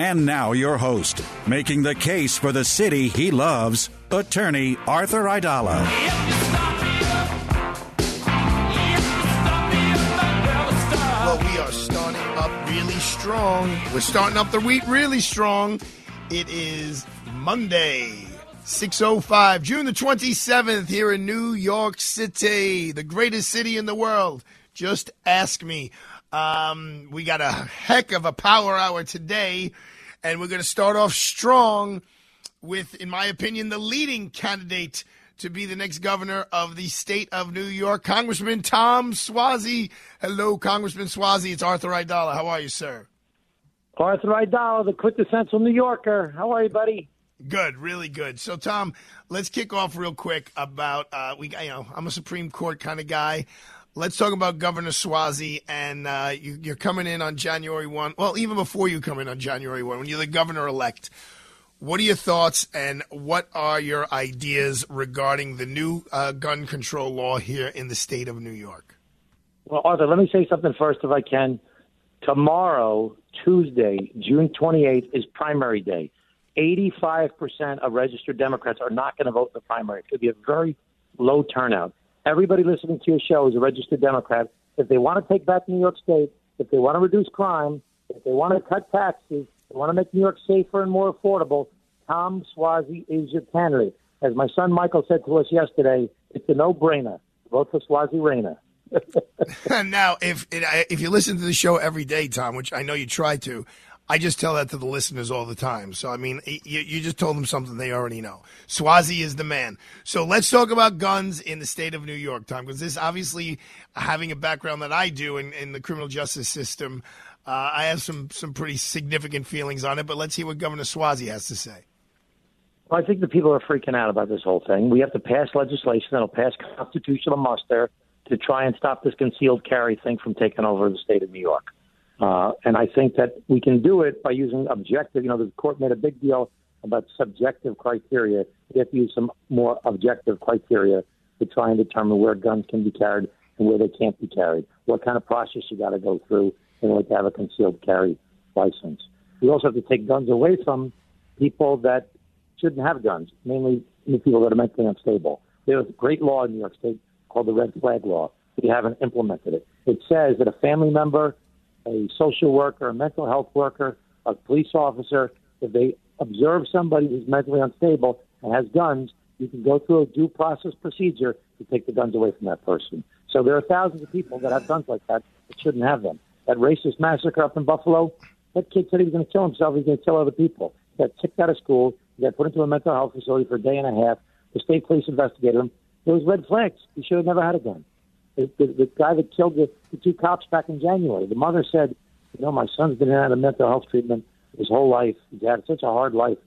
And now, your host, making the case for the city he loves, attorney Arthur Aidala. Well, we are starting up really strong. We're starting up the week really strong. It is Monday, 6.05, June the 27th, here in New York City, the greatest city in the world. Just ask me. Um, we got a heck of a power hour today, and we're going to start off strong with, in my opinion, the leading candidate to be the next governor of the state of New York, Congressman Tom Suozzi. Hello, Congressman Suozzi. It's Arthur Aidala. How are you, sir? Arthur Aidala, the quintessential New Yorker. How are you, buddy? Good, really good. So, Tom, let's kick off real quick about uh, we. You know, I'm a Supreme Court kind of guy. Let's talk about Governor Suozzi, and uh, you, you're coming in on January one. Well, even before you come in on January one, when you're the governor elect. What are your thoughts and what are your ideas regarding the new uh, gun control law here in the state of New York? Well, Arthur, let me say something first, if I can. Tomorrow, Tuesday, June 28th, is primary day. 85% of registered Democrats are not going to vote in the primary. It could be a very low turnout. Everybody listening to your show is a registered Democrat. If they want to take back New York State, if they want to reduce crime, if they want to cut taxes, they want to make New York safer and more affordable, Tom Suozzi is your candidate. As my son Michael said to us yesterday, it's a no-brainer. Vote for Suozzi Reyna. now, if if you listen to the show every day, Tom, which I know you try to, I just tell that to the listeners all the time. So, I mean, you, you just told them something they already know. Suozzi is the man. So, let's talk about guns in the state of New York, Tom, because this obviously, having a background that I do in, in the criminal justice system, uh, I have some, some pretty significant feelings on it. But let's hear what Governor Suozzi has to say. Well, I think the people are freaking out about this whole thing. We have to pass legislation that'll pass constitutional muster to try and stop this concealed carry thing from taking over the state of New York. Uh, and I think that we can do it by using objective. You know, the court made a big deal about subjective criteria. We have to use some more objective criteria to try and determine where guns can be carried and where they can't be carried. What kind of process you got to go through in order to have a concealed carry license. We also have to take guns away from people that shouldn't have guns, mainly people that are mentally unstable. There's a great law in New York State called the Red Flag Law. We haven't implemented it. It says that a family member, a social worker, a mental health worker, a police officer, if they observe somebody who's mentally unstable and has guns, you can go through a due process procedure to take the guns away from that person. So there are thousands of people that have guns like that that shouldn't have them. That racist massacre up in Buffalo, that kid said he was going to kill himself. He's going to kill other people. He got kicked out of school. He got put into a mental health facility for a day and a half. The state police investigated him. There was red flags. He should have never had a gun. The, the, guy that killed the, the two cops back in January, the mother said, you know, my son's been out of mental health treatment his whole life. He's had such a hard life.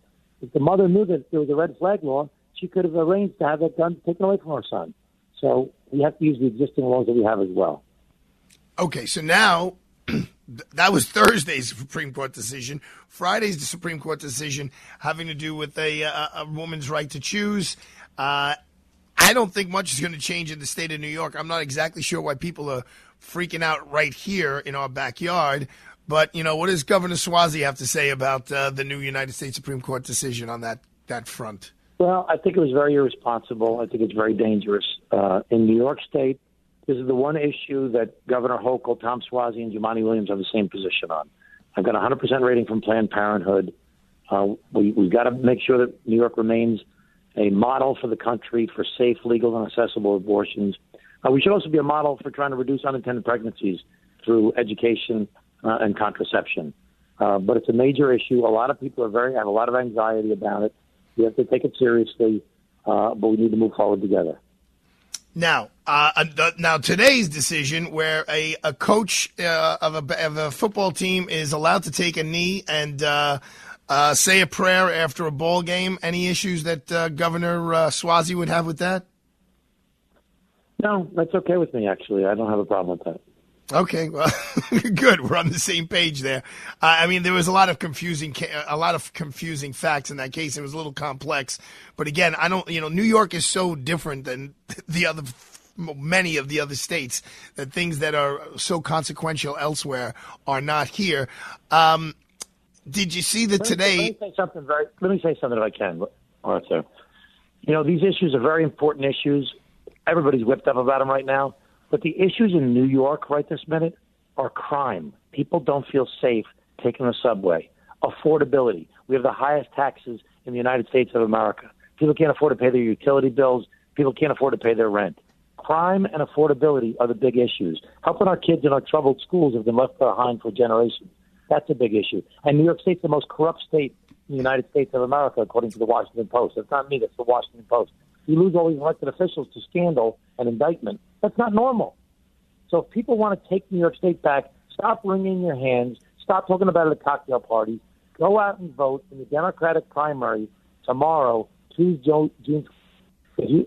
If the mother knew that there was a red flag law, she could have arranged to have that gun taken away from her son. So we have to use the existing laws that we have as well. Okay, so now that was Thursday's Supreme Court decision. Friday's the Supreme Court decision having to do with a, a, a woman's right to choose. Uh, I don't think much is going to change in the state of New York. I'm not exactly sure why people are freaking out right here in our backyard. But you know, what does Governor Suozzi have to say about uh, the new United States Supreme Court decision on that that front? Well, I think it was very irresponsible. I think it's very dangerous. Uh, in New York State, this is the one issue that Governor Hochul, Tom Suozzi, and Jumaane Williams have the same position on. I've got a 100% rating from Planned Parenthood. Uh, we, we've got to make sure that New York remains a model for the country for safe, legal, and accessible abortions. Uh, we should also be a model for trying to reduce unintended pregnancies through education uh, and contraception. Uh, but it's a major issue. A lot of people are very have a lot of anxiety about it. We have to take it seriously, uh, but we need to move forward together. Now, uh, now today's decision, where a, a coach uh, of, a, of a football team is allowed to take a knee and uh, say a prayer after a ball game. Any issues that uh, Governor uh, Suozzi would have with that? No, that's okay with me. Actually, I don't have a problem with that. Okay, well, good. We're on the same page there. Uh, I mean, there was a lot of confusing, a lot of confusing facts in that case. It was a little complex, but again, I don't. You know, New York is so different than the other, many of the other states. That things that are so consequential elsewhere are not here. Um, did you see that today? Let me say something very. Let me say something if I can, Arthur. You know, these issues are very important issues. Everybody's whipped up about them right now but the issues in New York right this minute are crime. People don't feel safe taking the subway. Affordability. We have the highest taxes in the United States of America. People can't afford to pay their utility bills. People can't afford to pay their rent. Crime and affordability are the big issues. Helping our kids in our troubled schools have been left behind for generations. That's a big issue. And New York State's the most corrupt state in the United States of America, according to the Washington Post. It's not me, that's the Washington Post. You lose all these elected officials to scandal and indictment. That's not normal. So if people want to take New York State back, stop wringing your hands, stop talking about it at cocktail parties, go out and vote in the Democratic primary tomorrow, Tuesday, June.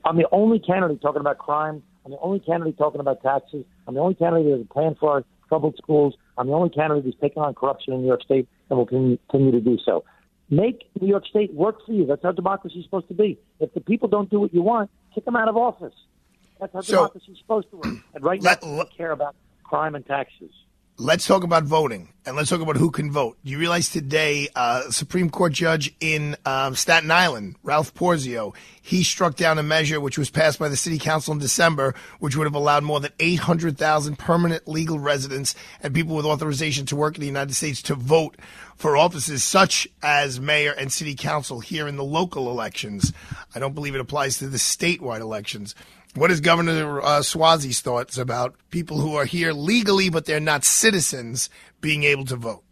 I'm the only candidate talking about crime. I'm the only candidate talking about taxes. I'm the only candidate that has a plan for our troubled schools. I'm the only candidate who's taking on corruption in New York State and will continue to do so. Make New York State work for you. That's how democracy is supposed to be. If the people don't do what you want, kick them out of office. That's how so, democracy is supposed to work. And right let, now, we care about crime and taxes. Let's talk about voting, and let's talk about who can vote. You realize today, uh, Supreme Court judge in um, Staten Island, Ralph Porzio, he struck down a measure which was passed by the City Council in December, which would have allowed more than 800,000 permanent legal residents and people with authorization to work in the United States to vote for offices such as mayor and city council here in the local elections. I don't believe it applies to the statewide elections. What is Governor uh, Suozzi's thoughts about people who are here legally but they're not citizens being able to vote?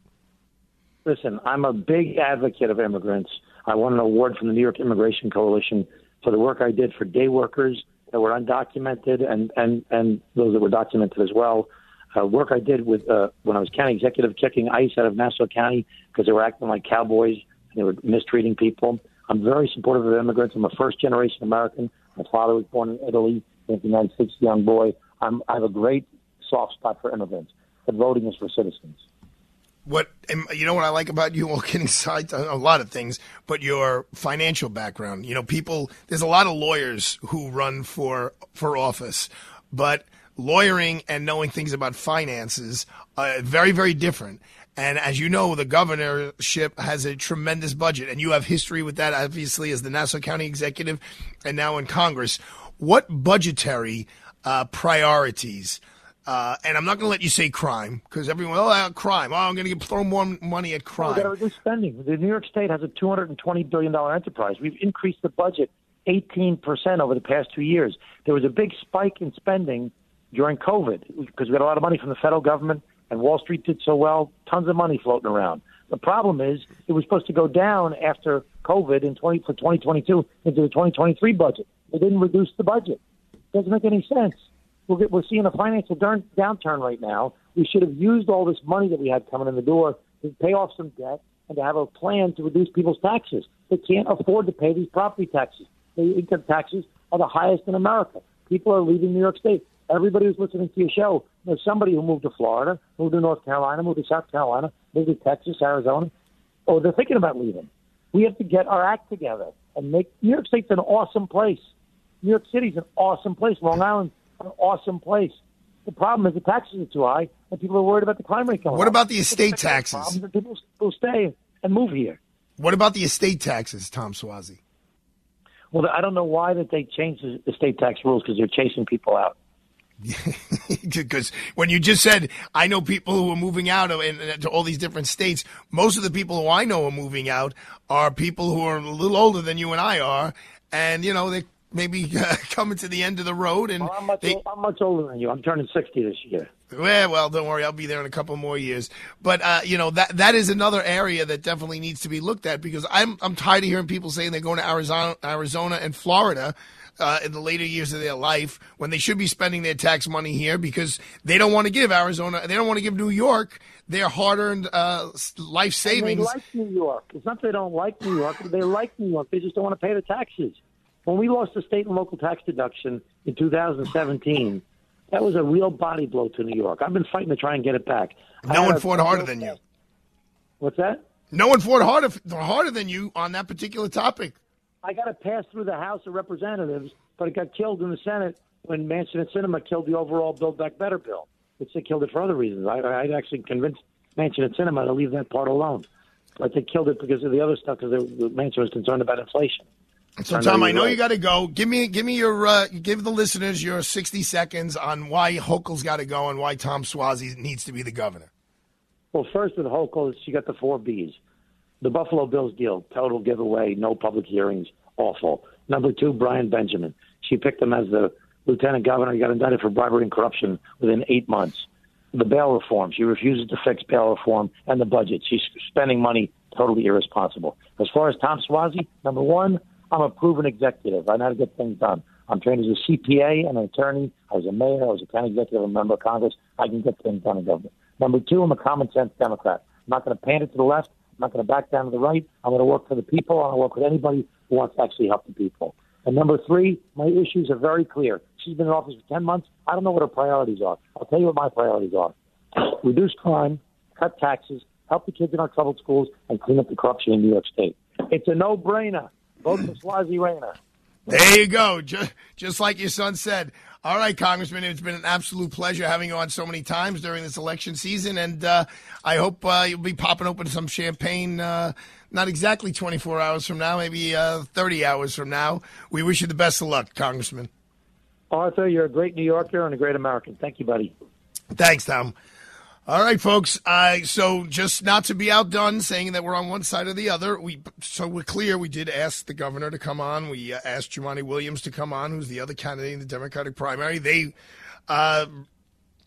Listen, I'm a big advocate of immigrants. I won an award from the New York Immigration Coalition for the work I did for day workers that were undocumented and, and, and those that were documented as well. Uh, work I did with uh, when I was county executive, kicking ICE out of Nassau County because they were acting like cowboys and they were mistreating people. I'm very supportive of immigrants. I'm a first generation American. My father was born in Italy, in the United States, young boy. I'm, I have a great soft spot for immigrants, but voting is for citizens. What you know what I like about you? Well, kidding aside, a lot of things, but your financial background. You know, people. There's a lot of lawyers who run for for office, but lawyering and knowing things about finances are very very different. And as you know, the governorship has a tremendous budget, and you have history with that, obviously, as the Nassau County executive and now in Congress. What budgetary uh, priorities? Uh, and I'm not going to let you say crime because everyone, oh, uh, crime. Oh, I'm going to throw more money at crime. We've got to reduce spending. The New York State has a $220 billion enterprise. We've increased the budget 18% over the past two years. There was a big spike in spending during COVID because we got a lot of money from the federal government and Wall Street did so well, tons of money floating around. The problem is it was supposed to go down after COVID in 20 for 2022 into the 2023 budget. They didn't reduce the budget. Doesn't make any sense. We're, we're seeing a financial darn, downturn right now. We should have used all this money that we had coming in the door to pay off some debt and to have a plan to reduce people's taxes. They can't afford to pay these property taxes. The income taxes are the highest in America. People are leaving New York State. Everybody who's listening to your show knows somebody who moved to Florida, moved to North Carolina, moved to South Carolina, moved to Texas, Arizona, or they're thinking about leaving. We have to get our act together and make New York State's an awesome place. New York City's an awesome place. Long Island's an awesome place. The problem is the taxes are too high, and people are worried about the crime rate going What about the estate taxes? People will stay and move here. What about the estate taxes, Tom Suozzi? Well, I don't know why that they changed the estate tax rules because they're chasing people out. because when you just said I know people who are moving out and, to all these different states, most of the people who I know are moving out are people who are a little older than you and I are, and you know they maybe uh, coming to the end of the road. And well, I'm, much, they, I'm much older than you. I'm turning 60 this year. Well, well, don't worry. I'll be there in a couple more years. But uh, you know that that is another area that definitely needs to be looked at because I'm I'm tired of hearing people saying they're going to Arizona, Arizona and Florida. Uh, in the later years of their life, when they should be spending their tax money here, because they don't want to give Arizona, they don't want to give New York their hard-earned uh, life savings. And they like New York. It's not they don't like New York; they like New York. They just don't want to pay the taxes. When we lost the state and local tax deduction in 2017, that was a real body blow to New York. I've been fighting to try and get it back. No one fought harder than you. What's that? No one fought harder harder than you on that particular topic. I got it passed through the House of Representatives, but it got killed in the Senate when Manchin and Sinema killed the overall Build Back Better bill. Which they killed it for other reasons. I, I'd actually convinced Manchin and Sinema to leave that part alone, but they killed it because of the other stuff. Because Manchin was concerned about inflation. So Tom, I know you got to go. Give me, give me your, uh, give the listeners your sixty seconds on why Hochul's got to go and why Tom Suozzi needs to be the governor. Well, first with Hochul, she got the four Bs. The Buffalo Bills deal, total giveaway, no public hearings, awful. Number two, Brian Benjamin. She picked him as the lieutenant governor. He got indicted for bribery and corruption within eight months. The bail reform, she refuses to fix bail reform and the budget. She's spending money totally irresponsible. As far as Tom Suozzi, number one, I'm a proven executive. I know how to get things done. I'm trained as a CPA and an attorney. I was a mayor. I was a county executive, a member of Congress. I can get things done in government. Number two, I'm a common sense Democrat. I'm not going to pander to the left. I'm not going to back down to the right. I'm going to work for the people. I'm going to work with anybody who wants to actually help the people. And number three, my issues are very clear. She's been in office for 10 months. I don't know what her priorities are. I'll tell you what my priorities are reduce crime, cut taxes, help the kids in our troubled schools, and clean up the corruption in New York State. It's a no brainer. Vote for Suozzi Reyna. There you go. Just, just like your son said. All right, Congressman, it's been an absolute pleasure having you on so many times during this election season, and uh, I hope uh, you'll be popping open some champagne. Uh, not exactly 24 hours from now, maybe uh, 30 hours from now. We wish you the best of luck, Congressman. Arthur, you're a great New Yorker and a great American. Thank you, buddy. Thanks, Tom. All right, folks. Uh, so just not to be outdone, saying that we're on one side or the other. We so we're clear. We did ask the governor to come on. We uh, asked Jumaane Williams to come on, who's the other candidate in the Democratic primary. They, uh,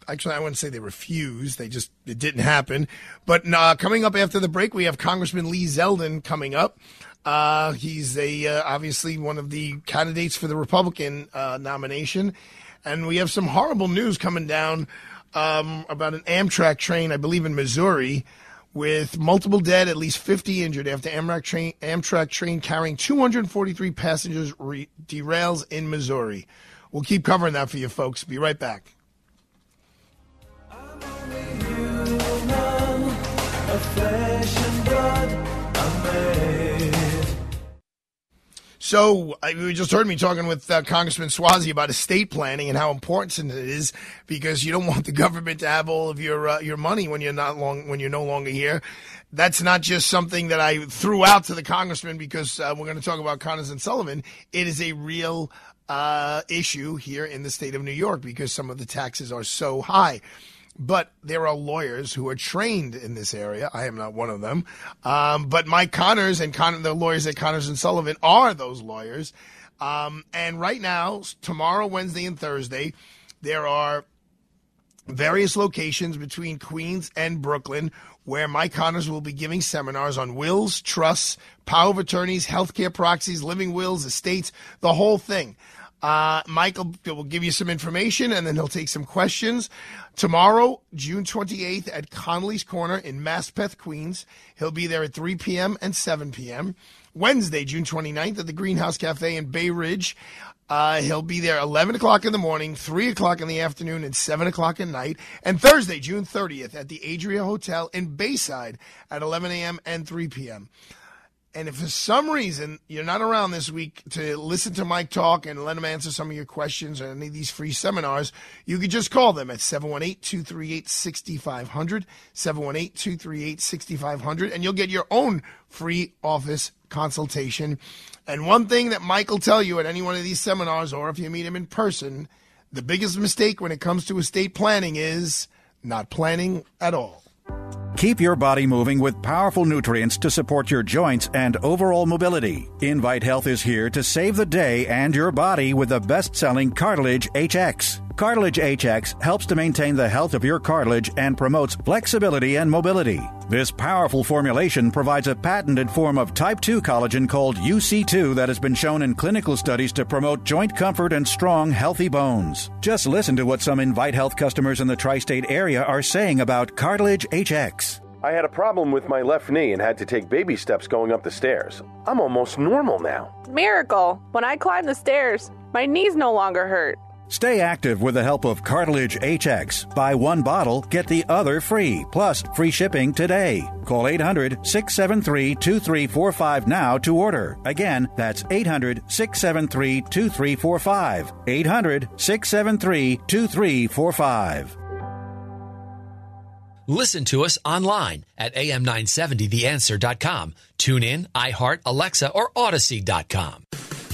actually, I wouldn't say they refused. They just it didn't happen. But uh, coming up after the break, we have Congressman Lee Zeldin coming up. Uh, he's a uh, obviously one of the candidates for the Republican nomination, and we have some horrible news coming down um, about an Amtrak train, I believe in Missouri, with multiple dead, at least 50 injured after Amtrak train, Amtrak train carrying 243 passengers re- derails in Missouri. We'll keep covering that for you folks. Be right back. So you just heard me talking with uh, Congressman Suozzi about estate planning and how important it is because you don't want the government to have all of your uh, your money when you're not long when you're no longer here. That's not just something that I threw out to the congressman because uh, we're going to talk about Connors and Sullivan. It is a real uh, issue here in the state of New York because some of the taxes are so high but there are lawyers who are trained in this area. I am not one of them. Um, but Mike Connors and Con- the lawyers at Connors and Sullivan are those lawyers. Um, and right now, tomorrow, Wednesday, and Thursday, there are various locations between Queens and Brooklyn where Mike Connors will be giving seminars on wills, trusts, power of attorneys, healthcare proxies, living wills, estates, the whole thing. Uh, Michael will give you some information and then he'll take some questions. Tomorrow, June 28th at Connolly's Corner in Maspeth, Queens. He'll be there at 3 p.m. and 7 p.m. Wednesday, June 29th at the Greenhouse Cafe in Bay Ridge. Uh, he'll be there 11 o'clock in the morning, 3 o'clock in the afternoon, and 7 o'clock at night. And Thursday, June 30th at the Adria Hotel in Bayside at 11 a.m. and 3 p.m. And if for some reason you're not around this week to listen to Mike talk and let him answer some of your questions or any of these free seminars, you could just call them at 718 238 6500, 718 238 6500, and you'll get your own free office consultation. And one thing that Mike will tell you at any one of these seminars, or if you meet him in person, the biggest mistake when it comes to estate planning is not planning at all. Keep your body moving with powerful nutrients to support your joints and overall mobility. Invite Health is here to save the day and your body with the best selling Cartilage HX. Cartilage HX helps to maintain the health of your cartilage and promotes flexibility and mobility. This powerful formulation provides a patented form of type 2 collagen called UC2 that has been shown in clinical studies to promote joint comfort and strong, healthy bones. Just listen to what some Invite Health customers in the tri state area are saying about Cartilage HX. I had a problem with my left knee and had to take baby steps going up the stairs. I'm almost normal now. Miracle! When I climb the stairs, my knees no longer hurt. Stay active with the help of Cartilage HX. Buy one bottle, get the other free, plus free shipping today. Call 800 673 2345 now to order. Again, that's 800 673 2345. 800 673 2345. Listen to us online at am970theanswer.com. Tune in, iHeart, Alexa, or Odyssey.com.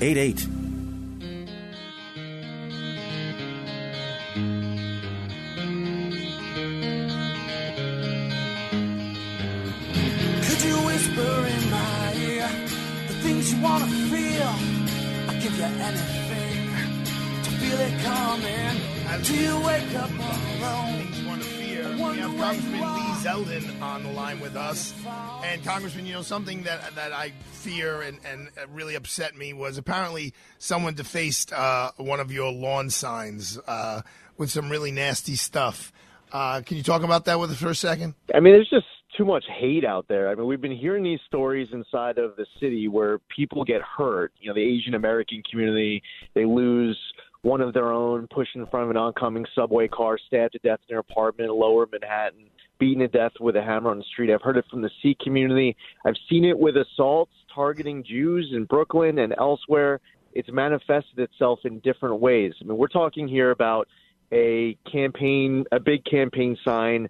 88. Could you whisper in my ear the things you wanna feel? I'll give you anything to feel it coming. Do you wake up alone? We have Congressman Lee Zeldin on the line with us. And Congressman, you know, something that that I fear and, and really upset me was apparently someone defaced uh, one of your lawn signs uh, with some really nasty stuff. Uh, can you talk about that with us for a second? I mean, there's just too much hate out there. I mean, we've been hearing these stories inside of the city where people get hurt. You know, the Asian American community, they lose one of their own pushed in front of an oncoming subway car, stabbed to death in their apartment in lower Manhattan, beaten to death with a hammer on the street. I've heard it from the Sikh community. I've seen it with assaults targeting Jews in Brooklyn and elsewhere. It's manifested itself in different ways. I mean, we're talking here about a campaign, a big campaign sign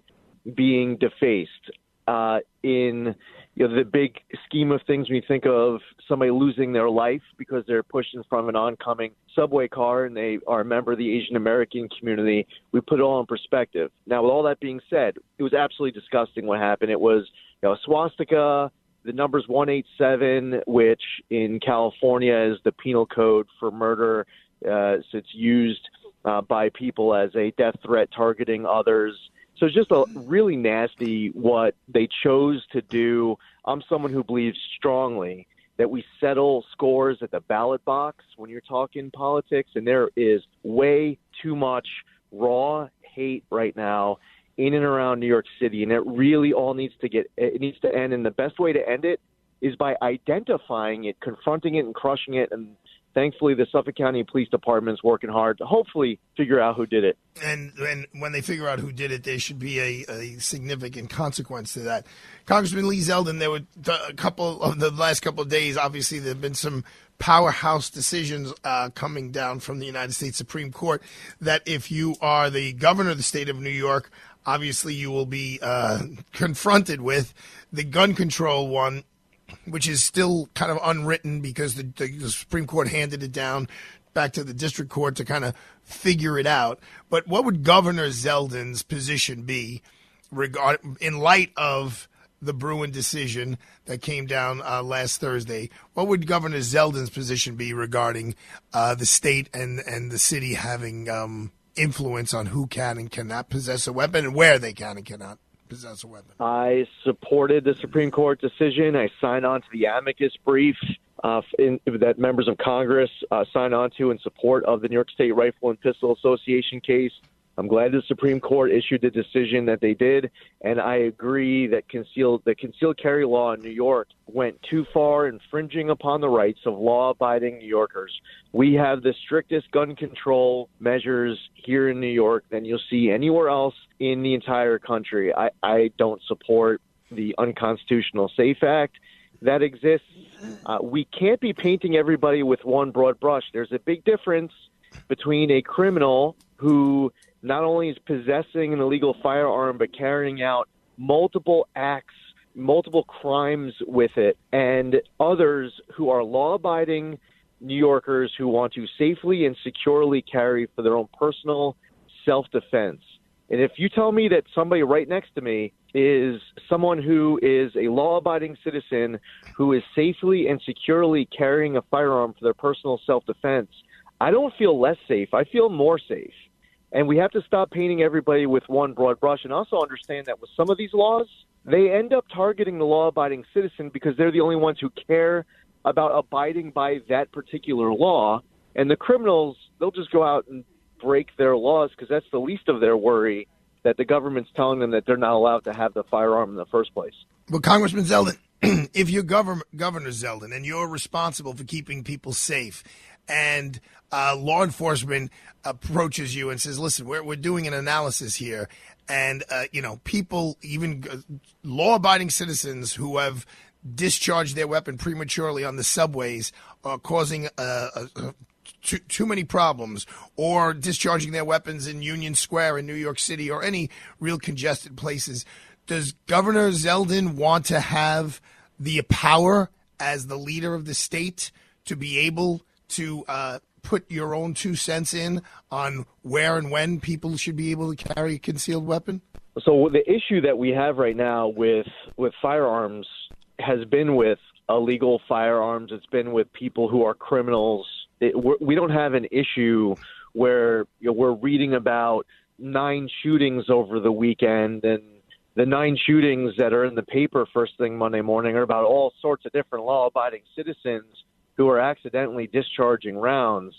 being defaced. Uh, in you know the big scheme of things, when you think of somebody losing their life because they're pushed in front of an oncoming subway car and they are a member of the Asian American community, we put it all in perspective. Now, with all that being said, it was absolutely disgusting what happened. It was you know a swastika. The number's 187, which in California is the penal code for murder. Uh, so it's used uh, by people as a death threat targeting others. So it's just a really nasty what they chose to do. I'm someone who believes strongly that we settle scores at the ballot box when you're talking politics, and there is way too much raw hate right now in and around New York City, and it really all needs to get it needs to end. And the best way to end it is by identifying it, confronting it, and crushing it, and thankfully the Suffolk County Police Department is working hard to hopefully figure out who did it. And and when they figure out who did it, there should be a, a significant consequence to that. Congressman Lee Zeldin, there were a couple of the last couple of days. Obviously, there have been some powerhouse decisions uh, coming down from the United States Supreme Court that if you are the governor of the state of New York, obviously you will be uh, confronted with the gun control one which is still kind of unwritten because the, the, Supreme Court handed it down back to the district court to kind of figure it out. But what would Governor Zeldin's position be regard in light of the Bruen decision that came down uh, last Thursday? What would Governor Zeldin's position be regarding uh, the state and and the city having um, influence on who can and cannot possess a weapon and where they can and cannot? Possess a weapon? I supported the Supreme Court decision. I signed on to the amicus brief uh, in, that members of Congress uh, signed on to in support of the New York State Rifle and Pistol Association case. I'm glad the Supreme Court issued the decision that they did, and I agree that concealed the concealed carry law in New York went too far, infringing upon the rights of law-abiding New Yorkers. We have the strictest gun control measures here in New York than you'll see anywhere else in the entire country. I, I don't support the unconstitutional SAFE Act that exists. Uh, we can't be painting everybody with one broad brush. There's a big difference between a criminal who not only is possessing an illegal firearm but carrying out multiple acts, multiple crimes with it, and others who are law abiding New Yorkers who want to safely and securely carry for their own personal self defense. And if you tell me that somebody right next to me is someone who is a law abiding citizen who is safely and securely carrying a firearm for their personal self defense, I don't feel less safe. I feel more safe. And we have to stop painting everybody with one broad brush and also understand that with some of these laws, they end up targeting the law abiding citizen because they're the only ones who care about abiding by that particular law. And the criminals, they'll just go out and break their laws because that's the least of their worry that the government's telling them that they're not allowed to have the firearm in the first place. But Congressman Zeldin, if you're Governor Zeldin and you're responsible for keeping people safe, and uh, law enforcement approaches you and says, "Listen, we're we're doing an analysis here, and uh, you know, people, even uh, law-abiding citizens who have discharged their weapon prematurely on the subways, are causing uh, too, too many problems, or discharging their weapons in Union Square in New York City, or any real congested places." Does Governor Zeldin want to have the power as the leader of the state to be able to uh, put your own two cents in on where and when people should be able to carry a concealed weapon? So the issue that we have right now with with firearms has been with illegal firearms. It's been with people who are criminals. It, we do not have an issue where you know, we're reading about nine shootings over the weekend and the nine shootings that are in the paper first thing Monday morning are about all sorts of different law abiding citizens who are accidentally discharging rounds.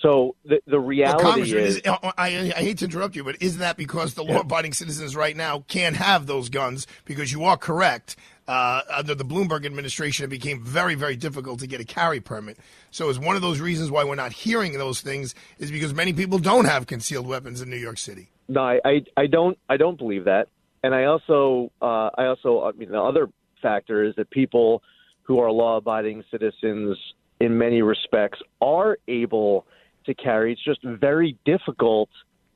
So the the reality is, is I, I, hate to interrupt you, but isn't that because the law-abiding citizens right now can't have those guns? Because you are correct. Uh, under the Bloomberg administration, it became very, very difficult to get a carry permit. So, it's one of those reasons why we're not hearing those things is because many people don't have concealed weapons in New York City. No, I, I, I don't, I don't believe that, and I also, uh, I also, I mean, the other factor is that people who are law-abiding citizens in many respects are able to carry. It's just very difficult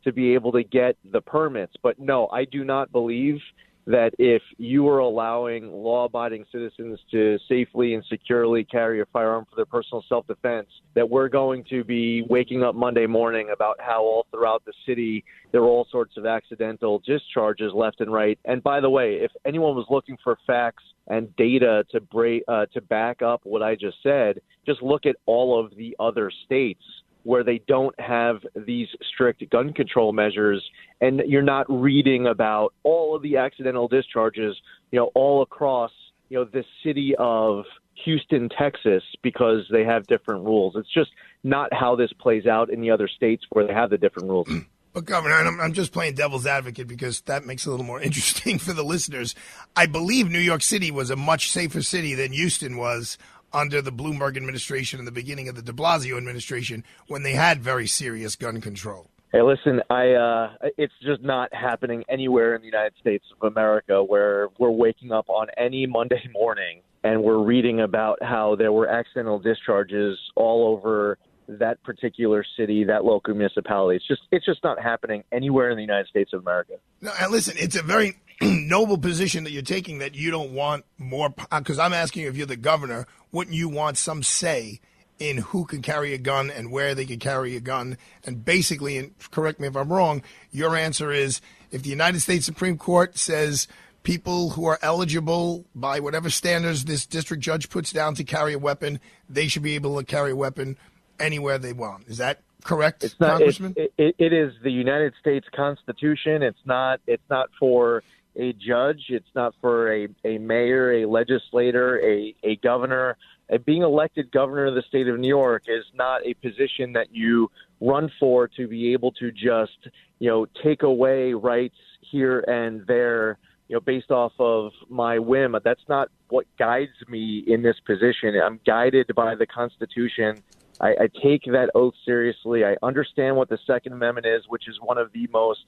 to be able to get the permits. But no, I do not believe that if you are allowing law abiding citizens to safely and securely carry a firearm for their personal self defense, that we're going to be waking up Monday morning about how all throughout the city there are all sorts of accidental discharges left and right. And by the way, if anyone was looking for facts and data to break, uh, to back up what I just said, just look at all of the other states where they don't have these strict gun control measures and you're not reading about all of the accidental discharges you know all across you know the city of Houston Texas because they have different rules. It's just not how this plays out in the other states where they have the different rules. Mm. But, Governor, I'm, I'm just playing devil's advocate because that makes it a little more interesting for the listeners. I believe New York City was a much safer city than Houston was under the Bloomberg administration and the beginning of the de Blasio administration when they had very serious gun control. Hey, listen, I uh, it's just not happening anywhere in the United States of America where we're waking up on any Monday morning and we're reading about how there were accidental discharges all over that particular city, that local municipality. It's just it's just not happening anywhere in the United States of America. No, and listen, it's a very noble position that you're taking that you don't want more because uh, I'm asking you if you're the governor, wouldn't you want some say in who can carry a gun and where they can carry a gun? And basically, and correct me if I'm wrong, your answer is if the United States Supreme Court says people who are eligible by whatever standards this district judge puts down to carry a weapon, they should be able to carry a weapon anywhere they want. Is that correct, it's not, Congressman? It, it, it is the United States Constitution. It's not. It's not for a judge. It's not for a, a mayor, a legislator, a, a governor. A being elected governor of the state of New York is not a position that you run for to be able to just, you know, take away rights here and there, you know, based off of my whim. That's not what guides me in this position. I'm guided by the Constitution. I, I take that oath seriously. I understand what the Second Amendment is, which is one of the most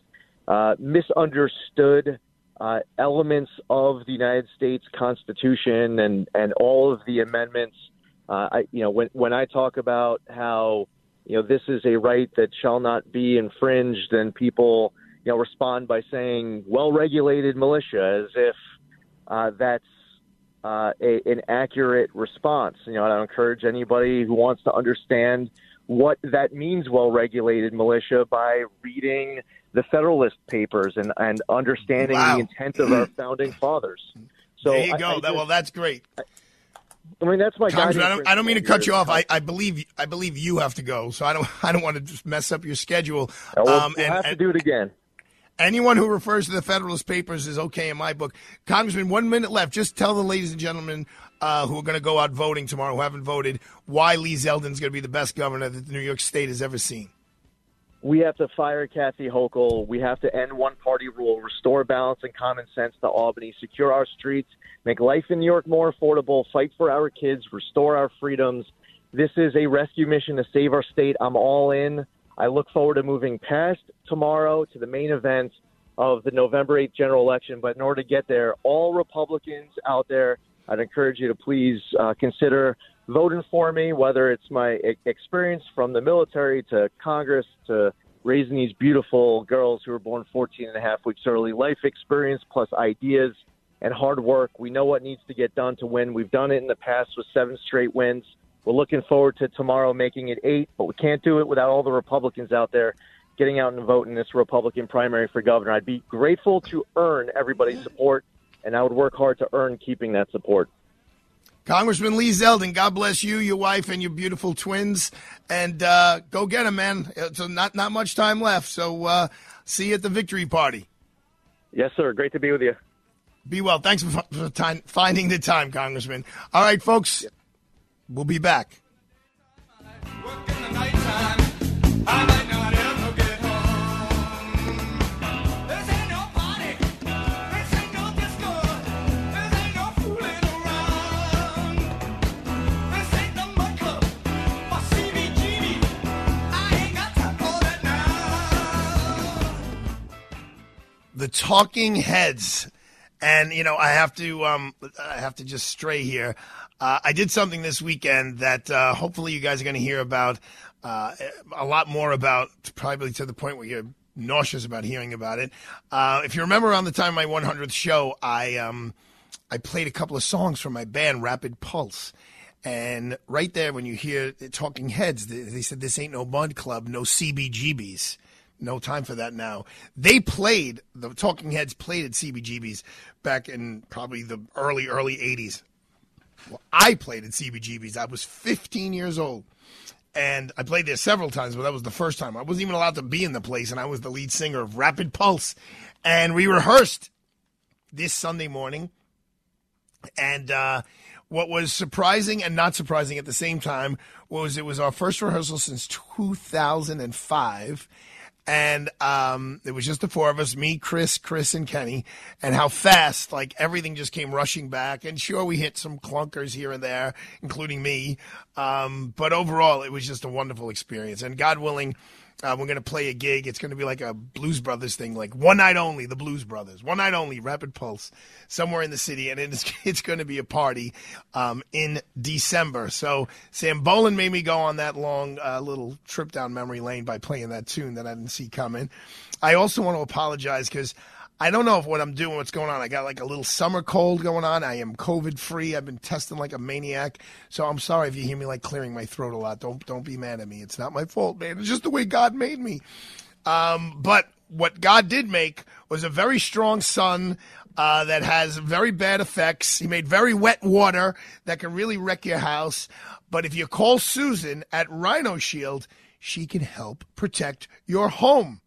uh, misunderstood uh, elements of the United States Constitution and, and all of the amendments. Uh, I, you know, when when I talk about how you know this is a right that shall not be infringed, and people you know respond by saying well-regulated militia, as if uh, that's uh, a, an accurate response. You know, I encourage anybody who wants to understand what that means, well-regulated militia, by reading the Federalist Papers and, and understanding Wow. the intent of our founding fathers. So there you I- go. I that, well, that's great. I mean, that's my I don't, I don't mean to cut you off. I, I believe I believe you have to go, so I don't I don't want to just mess up your schedule. Uh, we'll- Um, we'll and- have to do it again. Anyone who refers to the Federalist Papers is okay in my book. Congressman, one minute left. Just tell the ladies and gentlemen uh, who are going to go out voting tomorrow, who haven't voted, why Lee Zeldin's going to be the best governor that New York State has ever seen. We have to fire Kathy Hochul. We have to end one party rule, restore balance and common sense to Albany, secure our streets, make life in New York more affordable, fight for our kids, restore our freedoms. This is a rescue mission to save our state. I'm all in. I look forward to moving past tomorrow to the main event of the November 8th general election. But in order to get there, all Republicans out there, I'd encourage you to please uh, consider voting for me, whether it's my experience from the military to Congress to raising these beautiful girls who were born 14 and a half weeks early, life experience plus ideas and hard work. We know what needs to get done to win. We've done it in the past with seven straight wins. We're looking forward to tomorrow making it eight, but we can't do it without all the Republicans out there getting out and voting this Republican primary for governor. I'd be grateful to earn everybody's support, and I would work hard to earn keeping that support. Congressman Lee Zeldin, God bless you, your wife, and your beautiful twins, and uh, go get them, man. So not not much time left. So uh, see you at the victory party. Yes, sir. Great to be with you. Be well. Thanks for, for time, finding the time, Congressman. All right, folks, we'll be back. the Talking Heads, and you know I have to um, I have to just stray here. Uh, I did something this weekend that uh, hopefully you guys are going to hear about uh, a lot more about, probably to the point where you're nauseous about hearing about it. Uh, if you remember, around the time of my 100th show, I um, I played a couple of songs from my band Rapid Pulse. And right there, when you hear Talking Heads, they said, This ain't no Mud Club, no CBGBs. No time for that now. They played, the Talking Heads played at CBGB's back in probably the early, early 80s. Well, I played at CBGB's. I was 15 years old. And I played there several times, but that was the first time. I wasn't even allowed to be in the place, and I was the lead singer of Rapid Pulse. And we rehearsed this Sunday morning. And uh, what was surprising and not surprising at the same time was it was our first rehearsal since 2005 and um, it was just the four of us me chris chris and kenny and how fast like everything just came rushing back. And sure we hit some clunkers here and there including me. Um, but overall it was just a wonderful experience. And god willing uh, we're going to play a gig. It's going to be like a Blues Brothers thing, like one night only, the Blues Brothers, one night only, Rapid Pulse, somewhere in the city, and it's it's going to be a party um, in December. So Sam Bolin made me go on that long uh, little trip down memory lane by playing that tune that I didn't see coming. I also want to apologize because. I don't know if what I'm doing, what's going on. I got like a little summer cold going on. I am COVID free. I've been testing like a maniac. So I'm sorry if you hear me like clearing my throat a lot. Don't don't be mad at me. It's not my fault, man. It's just the way God made me. Um, but what God did make was a very strong sun uh, that has very bad effects. He made very wet water that can really wreck your house. But if you call Susan at Rhino Shield, she can help protect your home.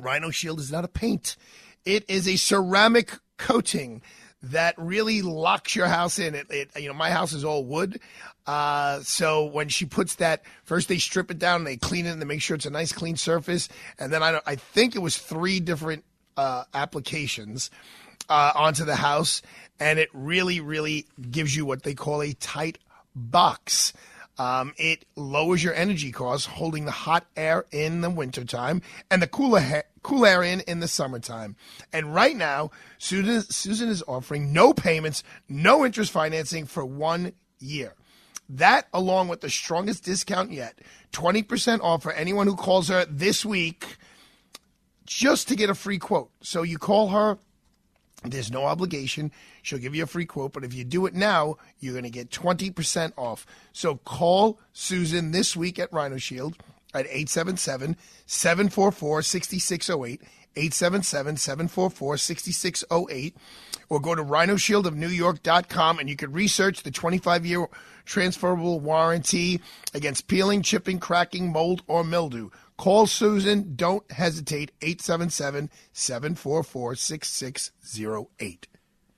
Rhino Shield is not a paint. It is a ceramic coating that really locks your house in. It, it you know, my house is all wood. Uh, so when she puts that, first they strip it down, and they clean it, and they make sure it's a nice clean surface. And then I, I think it was three different uh, applications uh, onto the house, and it really, really gives you what they call a tight box. Um, it lowers your energy costs, holding the hot air in the wintertime and the cooler ha- cool air in in the summertime. And right now, Susan, Susan is offering no payments, no interest financing for one year. That, along with the strongest discount yet, 20% off for anyone who calls her this week just to get a free quote. So you call her, there's no obligation. She'll give you a free quote, but if you do it now, you're going to get 20% off. So call Susan this week at Rhino Shield at 877 744 6608. 877 744 6608. Or go to rhinoshieldofnewyork.com and you can research the 25 year transferable warranty against peeling, chipping, cracking, mold, or mildew. Call Susan. Don't hesitate. 877 744 6608.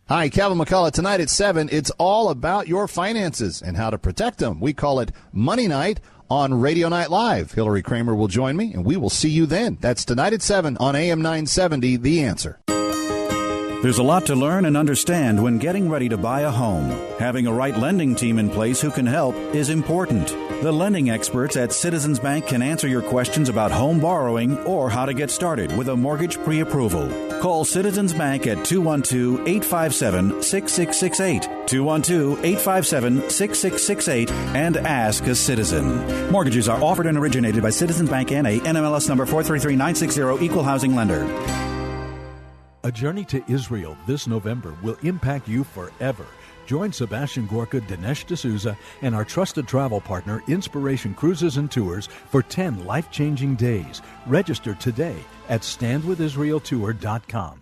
Hi, Kevin McCullough. Tonight at 7, it's all about your finances and how to protect them. We call it Money Night on Radio Night Live. Hillary Kramer will join me, and we will see you then. That's tonight at 7 on AM 970, The Answer. There's a lot to learn and understand when getting ready to buy a home. Having a right lending team in place who can help is important. The lending experts at Citizens Bank can answer your questions about home borrowing or how to get started with a mortgage pre approval. Call Citizens Bank at 212 857 6668. 212 857 6668 and ask a citizen. Mortgages are offered and originated by Citizens Bank NA, NMLS number 433960, Equal Housing Lender. A journey to Israel this November will impact you forever. Join Sebastian Gorka, Dinesh D'Souza, and our trusted travel partner, Inspiration Cruises and Tours, for 10 life changing days. Register today at standwithisraeltour.com.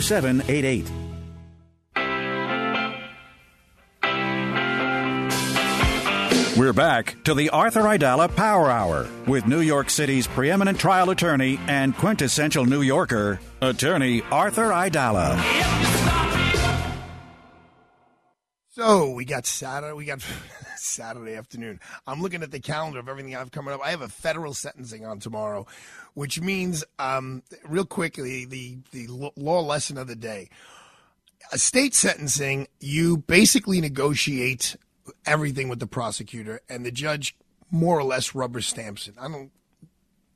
2788. We're back to the Arthur Aidala Power Hour with New York City's preeminent trial attorney and quintessential New Yorker, attorney Arthur Aidala. So we got Saturday. We got Saturday afternoon. I'm looking at the calendar of everything I've coming up. I have a federal sentencing on tomorrow, which means, um, real quickly, the the law lesson of the day. A state sentencing, you basically negotiate everything with the prosecutor, and the judge more or less rubber stamps it. I don't.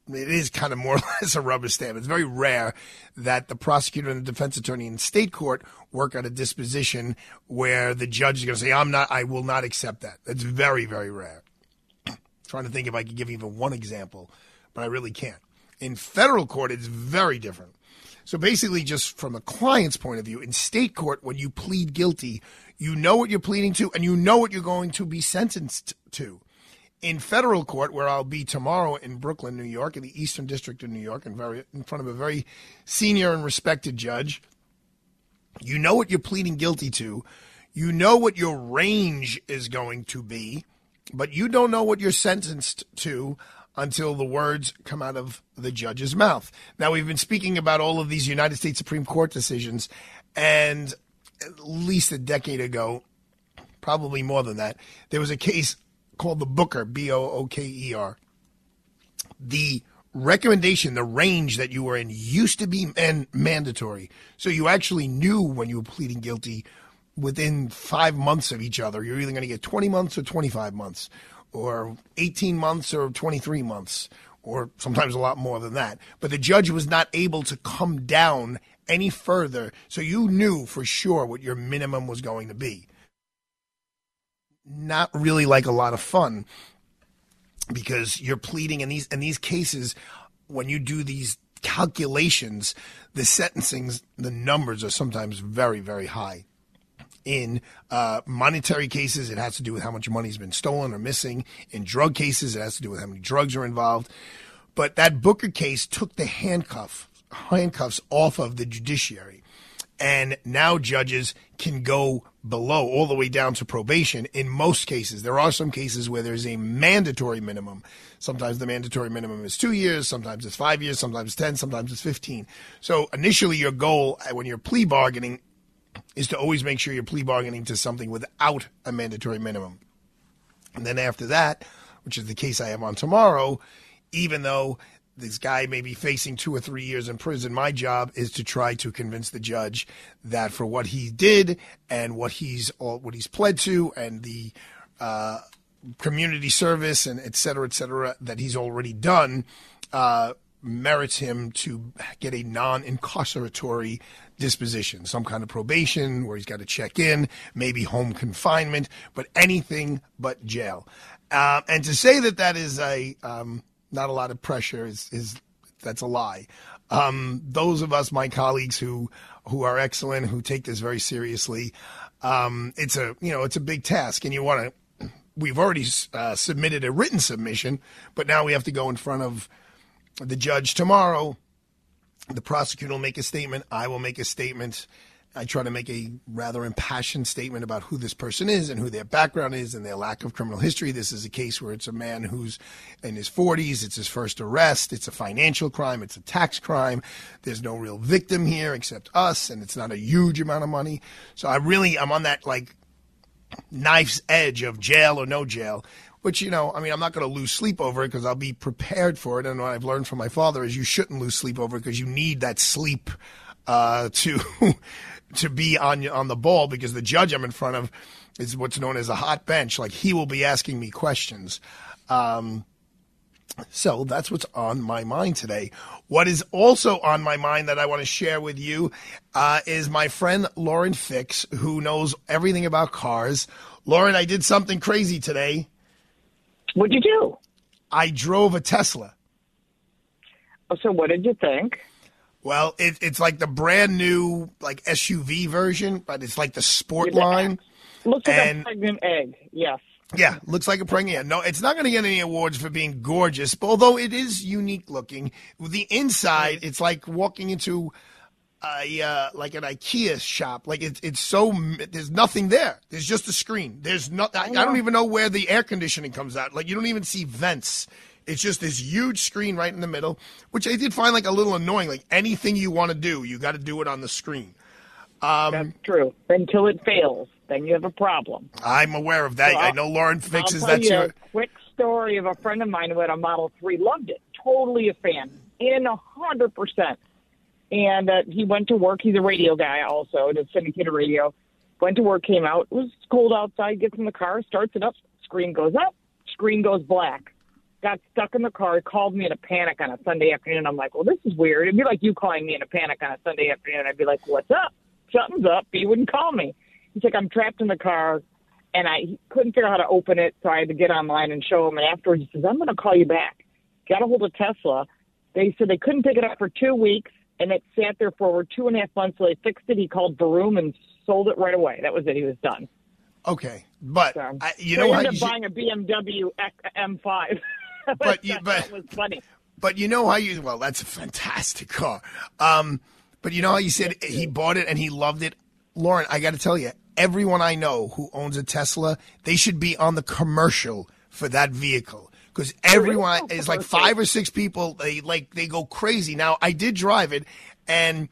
It is kind of more or less a rubber stamp. It's very rare that the prosecutor and the defense attorney in state court work out a disposition where the judge is going to say, "I'm not. I will not accept that." That's very, very rare. trying to think if I could give even one example, but I really can't. In federal court, it's very different. So basically, just from a client's point of view, in state court, when you plead guilty, you know what you're pleading to and you know what you're going to be sentenced to. In federal court, where I'll be tomorrow in Brooklyn, New York, in the Eastern District of New York, and very in front of a very senior and respected judge, you know what you're pleading guilty to. You know what your range is going to be, but you don't know what you're sentenced to until the words come out of the judge's mouth. Now, we've been speaking about all of these United States Supreme Court decisions, and at least a decade ago, probably more than that, there was a case called the Booker, B O O K E R. The recommendation, the range that you were in used to be man- mandatory. So you actually knew when you were pleading guilty within five months of each other, you're either going to get 20 months or 25 months or 18 months or 23 months, or sometimes a lot more than that. But the judge was not able to come down any further, so you knew for sure what your minimum was going to be. Not really like a lot of fun because you're pleading in these in these cases when you do these calculations, the sentencings, the numbers are sometimes very, very high. In uh, monetary cases, it has to do with how much money's been stolen or missing. In drug cases, it has to do with how many drugs are involved. But that Booker case took the handcuff handcuffs off of the judiciary, and now judges can go below all the way down to probation. In most cases, there are some cases where there's a mandatory minimum. Sometimes the mandatory minimum is two years, sometimes it's five years, sometimes it's ten, sometimes it's fifteen. So initially, your goal uh, when you're plea bargaining is to always make sure you're plea bargaining to something without a mandatory minimum. And then after that, which is the case I have on tomorrow, even though this guy may be facing two or three years in prison, my job is to try to convince the judge that for what he did and what he's what he's pled to and the uh, community service and et cetera, et cetera, that he's already done, uh, merits him to get a non-incarceratory disposition, some kind of probation where he's got to check in, maybe home confinement, but anything but jail. Uh, and to say that that is a um, not a lot of pressure is, is that's a lie. Um, those of us, my colleagues who who are excellent, who take this very seriously, um, it's a you know it's a big task, and you want to. We've already uh, submitted a written submission, but now we have to go in front of the judge tomorrow. The prosecutor will make a statement. I will make a statement. I try to make a rather impassioned statement about who this person is and who their background is and their lack of criminal history. This is a case where it's a man who's in his 40s. It's his first arrest. It's a financial crime. It's a tax crime. There's no real victim here except us, and it's not a huge amount of money. So I really, I'm on that like knife's edge of jail or no jail which you know, I mean, I'm not going to lose sleep over it because I'll be prepared for it. And what I've learned from my father is you shouldn't lose sleep over it because you need that sleep uh, to to be on on the ball because the judge I'm in front of is what's known as a hot bench. Like he will be asking me questions. Um, so that's what's on my mind today. What is also on my mind that I want to share with you uh, is my friend Lauren Fix, who knows everything about cars. Lauren, I did something crazy today. What'd you do? I drove a Tesla. Oh, so what did you think? Well, it, it's like the brand new like SUV version, but it's like the sport line. Looks like And- a pregnant egg. Yes. Yeah, looks like a pregnant. Egg. No, it's not going to get any awards for being gorgeous, but although it is unique looking. The inside, it's like walking into a uh, like an IKEA shop. Like it's it's so there's nothing there. There's just a screen. There's not. I, I don't even know where the air conditioning comes out. Like you don't even see vents. It's just this huge screen right in the middle, which I did find like a little annoying. Like anything you want to do, you got to do it on the screen. Um, That's true. Until it fails, then you have a problem. I'm aware of that. So I know Lauren fixes I'll tell that's you your. a quick story of a friend of mine who had a Model 3, loved it, totally a fan, in a 100%. And uh, he went to work. He's a radio guy also, does syndicated radio. Went to work, came out. It was cold outside, gets in the car, starts it up, screen goes up, screen goes black. Got stuck in the car, He called me in a panic on a Sunday afternoon. I'm like, well, this is weird. It'd be like you calling me in a panic on a Sunday afternoon. I'd be like, what's up? Something's up. But he wouldn't call me. He's like, I'm trapped in the car and I couldn't figure out how to open it, so I had to get online and show him. And afterwards, he says, "I'm going to call you back." Got a hold of Tesla. They said they couldn't pick it up for two weeks, and it sat there for over two and a half months. So they fixed it. He called Vroom and sold it right away. That was it. He was done. Okay, but I, you so know how ended up buying a BMW X- M5. But you- but- that was funny. But you know how you well, that's a fantastic car. Um, but you know how you said he bought it and he loved it, Lauren. I got to tell you, everyone I know who owns a Tesla, they should be on the commercial for that vehicle because everyone is like five or six people. They like they go crazy. Now I did drive it, and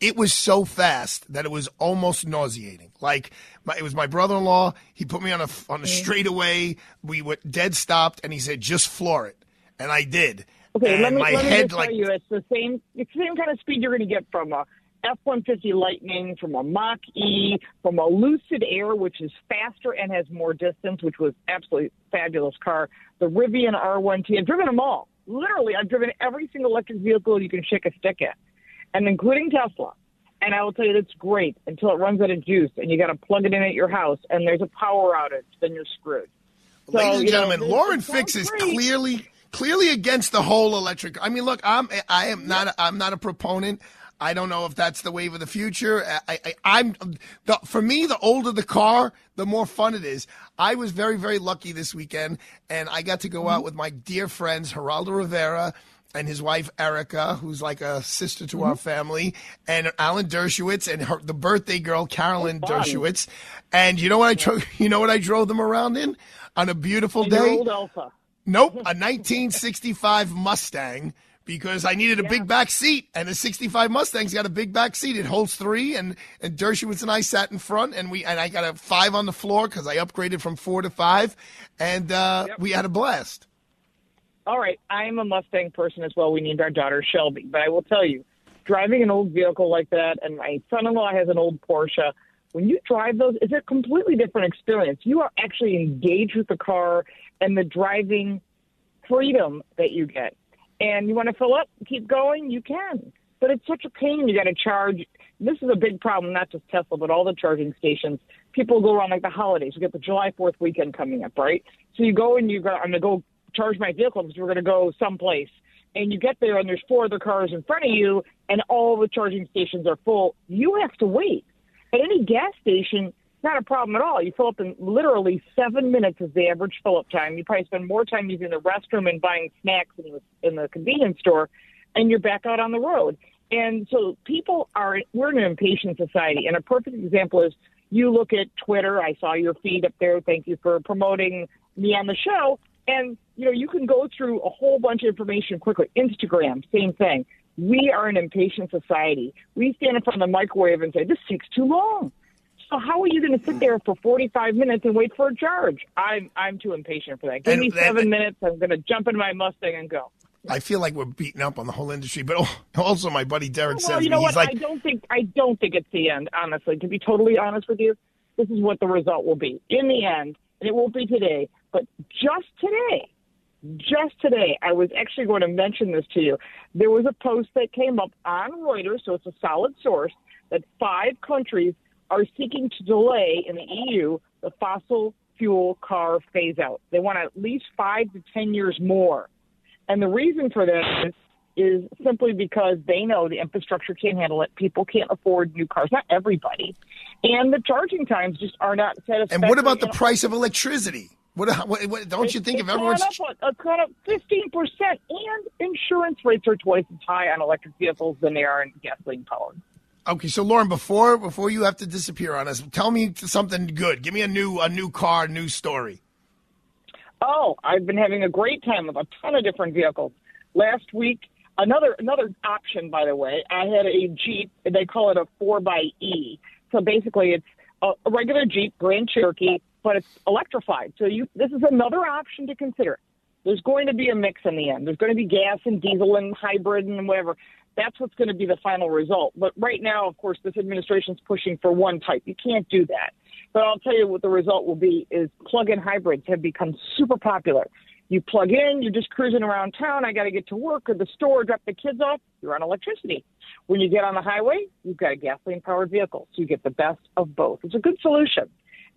it was so fast that it was almost nauseating. Like my, it was my brother-in-law. He put me on a on a straightaway. We were dead stopped, and he said, "Just floor it," and I did. Okay, and let me, my let me head just like tell you, it's the same. It's the same kind of speed you're going to get from a F-150 Lightning, from a Mach E, from a Lucid Air, which is faster and has more distance, which was absolutely fabulous car. The Rivian R1T. I've driven them all. Literally, I've driven every single electric vehicle you can shake a stick at, and including Tesla. And I will tell you that's great until it runs out of juice and you got to plug it in at your house and there's a power outage. Then you're screwed. So, Ladies and you know, gentlemen, Lauren Fix is great. clearly clearly against the whole electric. I mean, look, I'm I am not a, I'm not a proponent. I don't know if that's the wave of the future. I, I, I'm the, for me, the older the car, the more fun it is. I was very very lucky this weekend, and I got to go mm-hmm. out with my dear friends Geraldo Rivera and his wife Erica, who's like a sister to our family, and Alan Dershowitz and her, the birthday girl Carolyn. Dershowitz. And you know what I drove? You know what I drove them around in on a beautiful day. old Alpha. Nope, a 1965 Mustang because I needed a big back seat, and the 65 Mustang's got a big back seat. It holds three, and and Dershowitz and I sat in front, and we and I got a five on the floor because I upgraded from four to five, and uh, we had a blast. All right, I'm a Mustang person as well. We named our daughter Shelby, but I will tell you, driving an old vehicle like that, and my son-in-law has an old Porsche. When you drive those, it's a completely different experience. You are actually engaged with the car and the driving freedom that you get. And you want to fill up, keep going, you can. But it's such a pain. You got to charge. This is a big problem, not just Tesla, but all the charging stations. People go around like the holidays. We get the July 4th weekend coming up, right? So you go and you go, I'm going to go charge my vehicle because we're going to go someplace. And you get there and there's four other cars in front of you and all the charging stations are full. You have to wait. At any gas station, not a problem at all. You fill up in literally seven minutes is the average fill up time. You probably spend more time using the restroom and buying snacks in the, in the convenience store, and you're back out on the road. And so people are, we're an impatient society. And a perfect example is you look at Twitter. I saw your feed up there. Thank you for promoting me on the show. And, you know, you can go through a whole bunch of information quickly. Instagram, same thing. We are an impatient society. We stand in front of the microwave and say, this takes too long. So how are you going to sit there for 45 minutes and wait for a charge? I'm I'm too impatient for that. Give And me that- seven minutes. I'm going to jump in my Mustang and go. I feel like we're beating up on the whole industry, but also my buddy Derek Well, says you know he's what? like, I don't think I don't think it's the end. Honestly, to be totally honest with you, this is what the result will be in the end, and it won't be today. But just today, just today, I was actually going to mention this to you. There was a post that came up on Reuters, so it's a solid source that five countries are seeking to delay in the EU the fossil fuel car phase out. They want at least five to ten years more. And the reason for that is, is simply because they know the infrastructure can't handle it. People can't afford new cars, not everybody. And the charging times just are not satisfactory. and what about the price of electricity? What, what, what don't you think if everyone's gone up, gone up 15%, and insurance rates are twice as high on electric vehicles than they are in gasoline powered. Okay, so Lauren, before before you have to disappear on us, tell me something good. Give me a new a new car, new story. Oh, I've been having a great time with a ton of different vehicles. Last week, another another option, by the way, I had a Jeep. They call it a four by E. So basically, it's a regular Jeep Grand Cherokee, but it's electrified. So you this is another option to consider. There's going to be a mix in the end. There's going to be gas and diesel and hybrid and whatever. That's what's going to be the final result. But right now, of course, this administration's pushing for one type. You can't do that. But I'll tell you what the result will be is plug-in hybrids have become super popular. You plug in, you're just cruising around town. I got to get to work or the store, drop the kids off. You're on electricity. When you get on the highway, you've got a gasoline-powered vehicle, so you get the best of both. It's a good solution.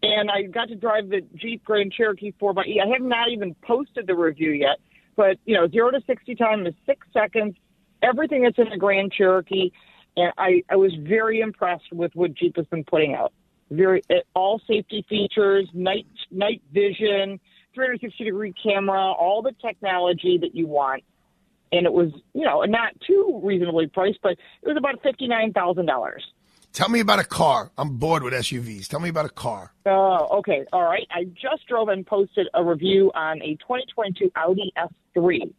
And I got to drive the Jeep Grand Cherokee 4xE. I have not even posted the review yet, but you know, zero to sixty time is six seconds. Everything that's in the Grand Cherokee, and I, I was very impressed with what Jeep has been putting out. Very all safety features, night night vision, 360 degree camera, all the technology that you want. And it was, you know, not too reasonably priced, but it was about fifty nine thousand dollars. Tell me about a car. I'm bored with SUVs. Tell me about a car. Oh, okay. All right. I just drove and posted a review on a 2022 Audi S3.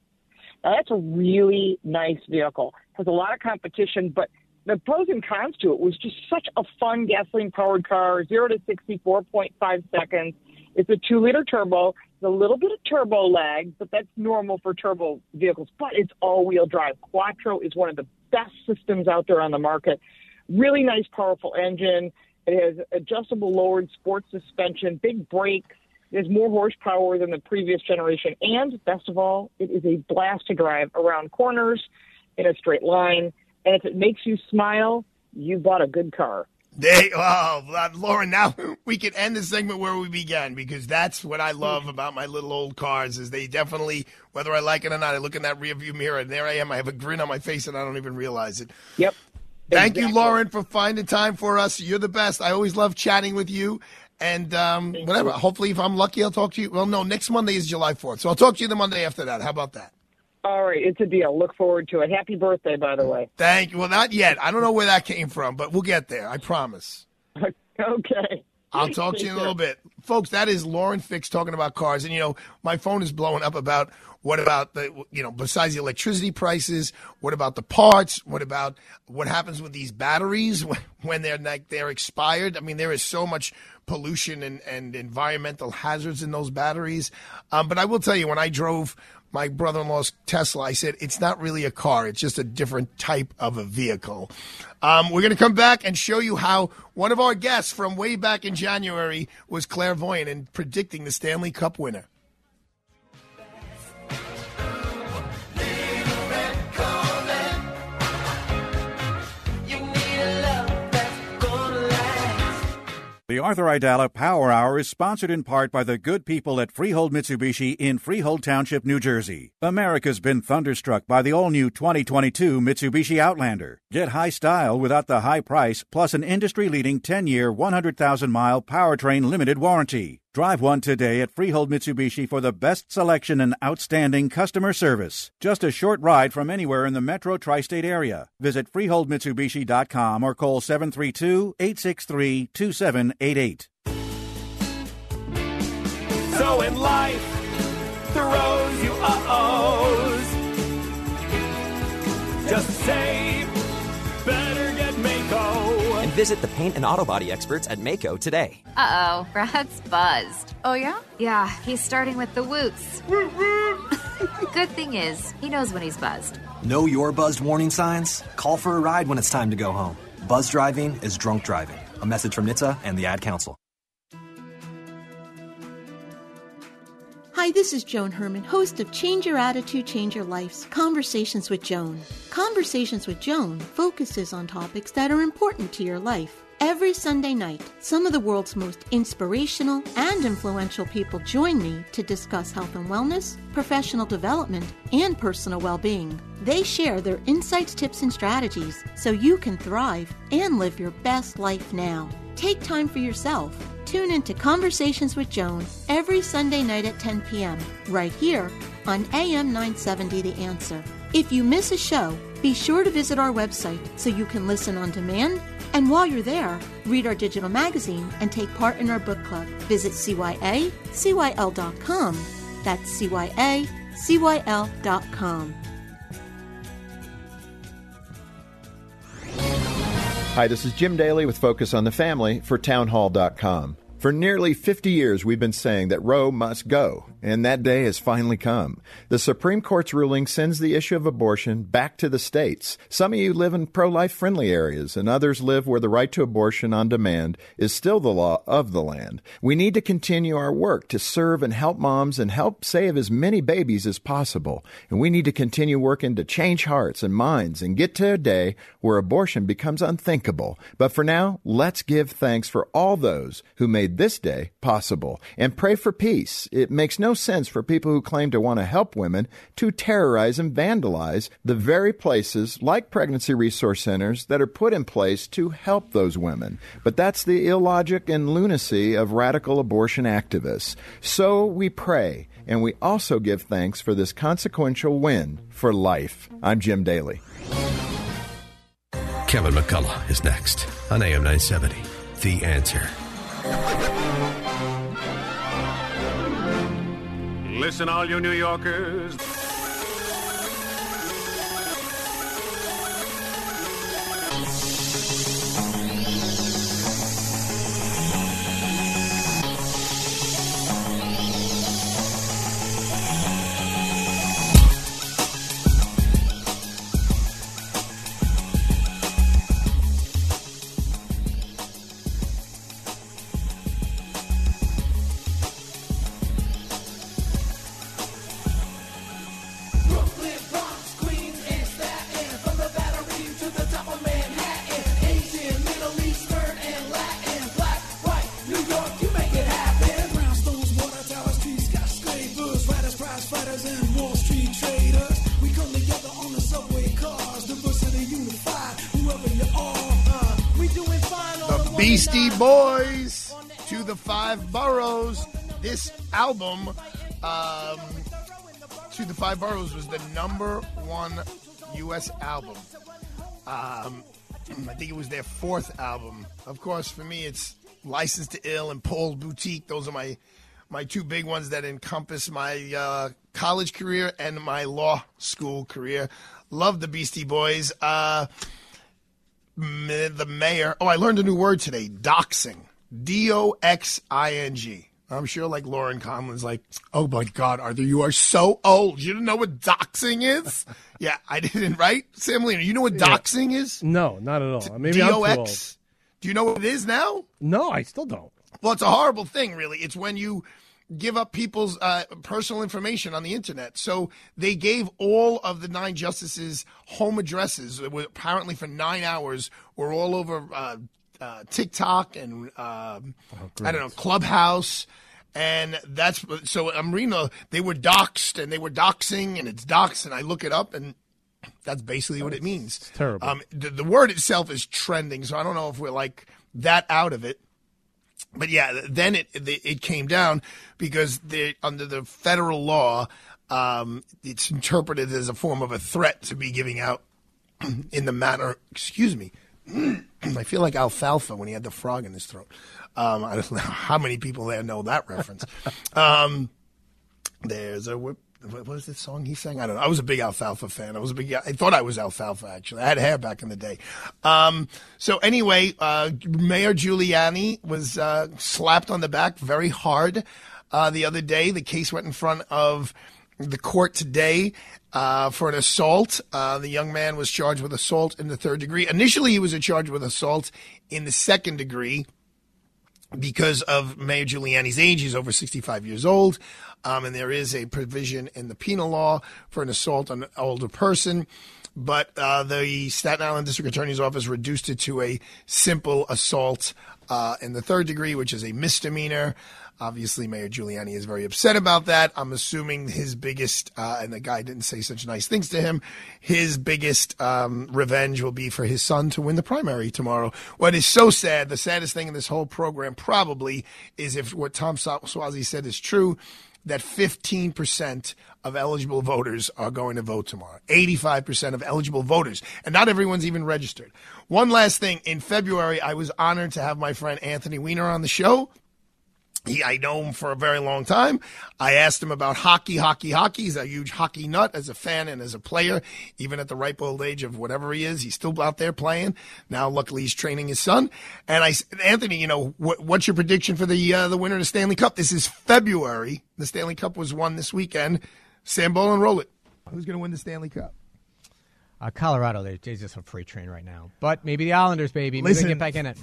Now, that's a really nice vehicle. Has a lot of competition, but the pros and cons to it was just such a fun gasoline powered car, 0 to 60, 4.5 seconds. It's a two liter turbo. There's a little bit of turbo lag, but that's normal for turbo vehicles. But it's all wheel drive. Quattro is one of the best systems out there on the market. Really nice, powerful engine. It has adjustable lowered sports suspension, big brakes. It has more horsepower than the previous generation. And best of all, it is a blast to drive around corners in a straight line. And if it makes you smile, you bought a good car. They, oh, Lauren, now we can end the segment where we began because that's what I love hmm. about my little old cars is they definitely, whether I like it or not, I look in that rearview mirror and there I am. I have a grin on my face and I don't even realize it. Yep. Thank you, Lauren, for finding time for us. You're the best. I always love chatting with you. And um, whatever. Hopefully, if I'm lucky, I'll talk to you. Well, no, next Monday is July 4th. So I'll talk to you the Monday after that. How about that? All right, it's a deal. Look forward to it. Happy birthday, by the way. Thank you. Well, not yet. I don't know where that came from, but we'll get there. I promise. Okay. I'll talk to you in a little bit. Folks, that is Lauren Fix talking about cars. And, you know, my phone is blowing up about what about the, you know, besides the electricity prices, what about the parts? What about what happens with these batteries when, they're like, they're expired? I mean, there is so much pollution and, and environmental hazards in those batteries. Um, but I will tell you, when I drove my brother-in-law's Tesla, I said, it's not really a car. It's just a different type of a vehicle. Um, we're going to come back and show you how one of our guests from way back in January was clairvoyant in predicting the Stanley Cup winner. The Arthur Aidala Power Hour is sponsored in part by the good people at Freehold Mitsubishi in Freehold Township, New Jersey. America's been thunderstruck by the all new 2022 Mitsubishi Outlander. Get high style without the high price, plus an industry leading 10 year, 100,000 mile powertrain limited warranty. Drive one today at Freehold Mitsubishi for the best selection and outstanding customer service. Just a short ride from anywhere in the metro tri state area. Visit FreeholdMitsubishi.com or call 732 863 2788. So in life, throws you uh-ohs. Just say, visit the paint and auto body experts at Maaco today. Uh oh, Brad's buzzed. Oh, yeah? Yeah, he's starting with the woots. Good thing is, he knows when he's buzzed. Know your buzzed warning signs? Call for a ride when it's time to go home. Buzz driving is drunk driving. A message from NHTSA and the Ad Council. Hi, this is Joan Herman, host of Change Your Attitude, Change Your Life's Conversations with Joan. Conversations with Joan focuses on topics that are important to your life. Every Sunday night, some of the world's most inspirational and influential people join me to discuss health and wellness, professional development, and personal well being. They share their insights, tips, and strategies so you can thrive and live your best life now. Take time for yourself. Tune into Conversations with Joan every Sunday night at 10 p.m. right here on AM 970 The Answer. If you miss a show, be sure to visit our website so you can listen on demand. And while you're there, read our digital magazine and take part in our book club. Visit CYACYL.com. That's CYACYL.com. Hi, this is Jim Daly with Focus on the Family for Townhall.com. For nearly 50 years, we've been saying that Roe must go, and that day has finally come. The Supreme Court's ruling sends the issue of abortion back to the states. Some of you live in pro life friendly areas, and others live where the right to abortion on demand is still the law of the land. We need to continue our work to serve and help moms and help save as many babies as possible. And we need to continue working to change hearts and minds and get to a day where abortion becomes unthinkable. But for now, let's give thanks for all those who made this day possible and pray for peace. It makes no sense for people who claim to want to help women to terrorize and vandalize the very places like pregnancy resource centers that are put in place to help those women. But that's the illogic and lunacy of radical abortion activists. So we pray and we also give thanks for this consequential win for life. I'm Jim Daly. Kevin McCullough is next on AM 970. The answer. Listen, all you New Yorkers. This album, um, to the Five Boroughs, was the number one U.S. album. Um, I think it was their fourth album. Of course, for me, it's License to Ill and Paul's Boutique. Those are my my two big ones that encompass my uh, college career and my law school career. Love the Beastie Boys. Uh, the mayor. Oh, I learned a new word today. Doxing. D O X I N G. I'm sure, like Lauren Conlin's, like, oh my God, Arthur, you are so old. You don't know what doxing is? yeah, I didn't. Right, Sam Lena, you know what Yeah. doxing is? No, not at all. Maybe too old. D-O-X? Do you know what it is now? No, I still don't. Well, it's a horrible thing, really. It's when you give up people's uh, personal information on the internet. So they gave all of the nine justices home addresses. It was apparently for nine hours. Were all over uh, uh, TikTok and um, I don't know Clubhouse. And that's so I'm reading. The, they were doxed and they were doxing and it's doxed and I look it up and that's basically what it means. terrible. Um, the, the word itself is trending, so I don't know if we're like that out of it. But yeah, then it it it came down because they, under the federal law, um, it's interpreted as a form of a threat to be giving out in the manner. Excuse me. I feel like alfalfa when he had the frog in his throat. Um, I don't know how many people there know that reference. Um, there's a whip. What was the song he sang? I don't know. I was a big Alfalfa fan. I was a big. I thought I was Alfalfa actually. I had hair back in the day. Um, so anyway, uh, Mayor Giuliani was uh, slapped on the back very hard uh, the other day. The case went in front of the court today uh, for an assault. Uh, the young man was charged with assault in the third degree. Initially, he was charged with assault in the second degree because of Mayor Giuliani's age. He's over 65 years old. Um, and there is a provision in the penal law for an assault on an older person. But uh, the Staten Island District Attorney's Office reduced it to a simple assault uh, in the third degree, which is a misdemeanor. Obviously, Mayor Giuliani is very upset about that. I'm assuming his biggest, uh, and the guy didn't say such nice things to him, his biggest um, revenge will be for his son to win the primary tomorrow. What is so sad, the saddest thing in this whole program probably is if what Tom Swa- Suozzi said is true, that 15% of eligible voters are going to vote tomorrow. 85% of eligible voters. And not everyone's even registered. One last thing. In February, I was honored to have my friend Anthony Weiner on the show. He, I know him for a very long time. I asked him about hockey, hockey, hockey. He's a huge hockey nut as a fan and as a player, even at the ripe old age of whatever he is. He's still out there playing. Now, luckily, he's training his son. And I, said, Anthony, you know, what, what's your prediction for the uh, the winner of the Stanley Cup? This is February. The Stanley Cup was won this weekend. Sam Bolin, roll it. Who's going to win the Stanley Cup? Uh, Colorado, they're, they're just a freight train right now. But maybe the Islanders, baby. Maybe Listen. they get back in it.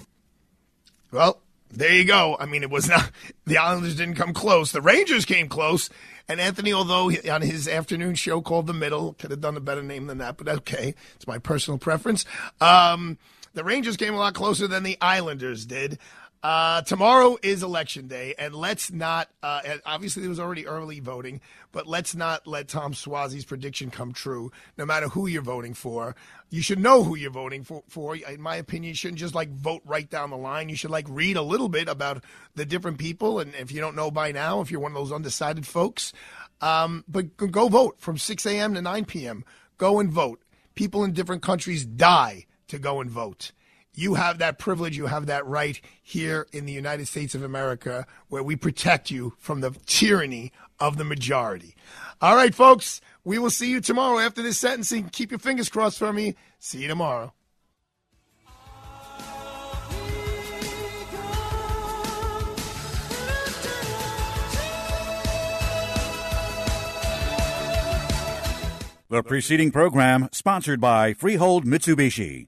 Well, there you go. I mean, it was not the Islanders didn't come close. The Rangers came close, and Anthony, although he, on his afternoon show called the Middle, could have done a better name than that, but okay, it's my personal preference. Um, the Rangers came a lot closer than the Islanders did. Uh, tomorrow is election day, and let's not. Uh, obviously, there was already early voting, but let's not let Tom Suozzi's prediction come true. No matter who you're voting for, you should know who you're voting for. For in my opinion, you shouldn't just like vote right down the line. You should like read a little bit about the different people, and if you don't know by now, if you're one of those undecided folks, um, but go vote from 6 a.m. to 9 p.m. Go and vote. People in different countries die to go and vote. You have that privilege, you have that right here in the United States of America, where we protect you from the tyranny of the majority. All right, folks, we will see you tomorrow after this sentencing. Keep your fingers crossed for me. See you tomorrow. The preceding program sponsored by Freehold Mitsubishi.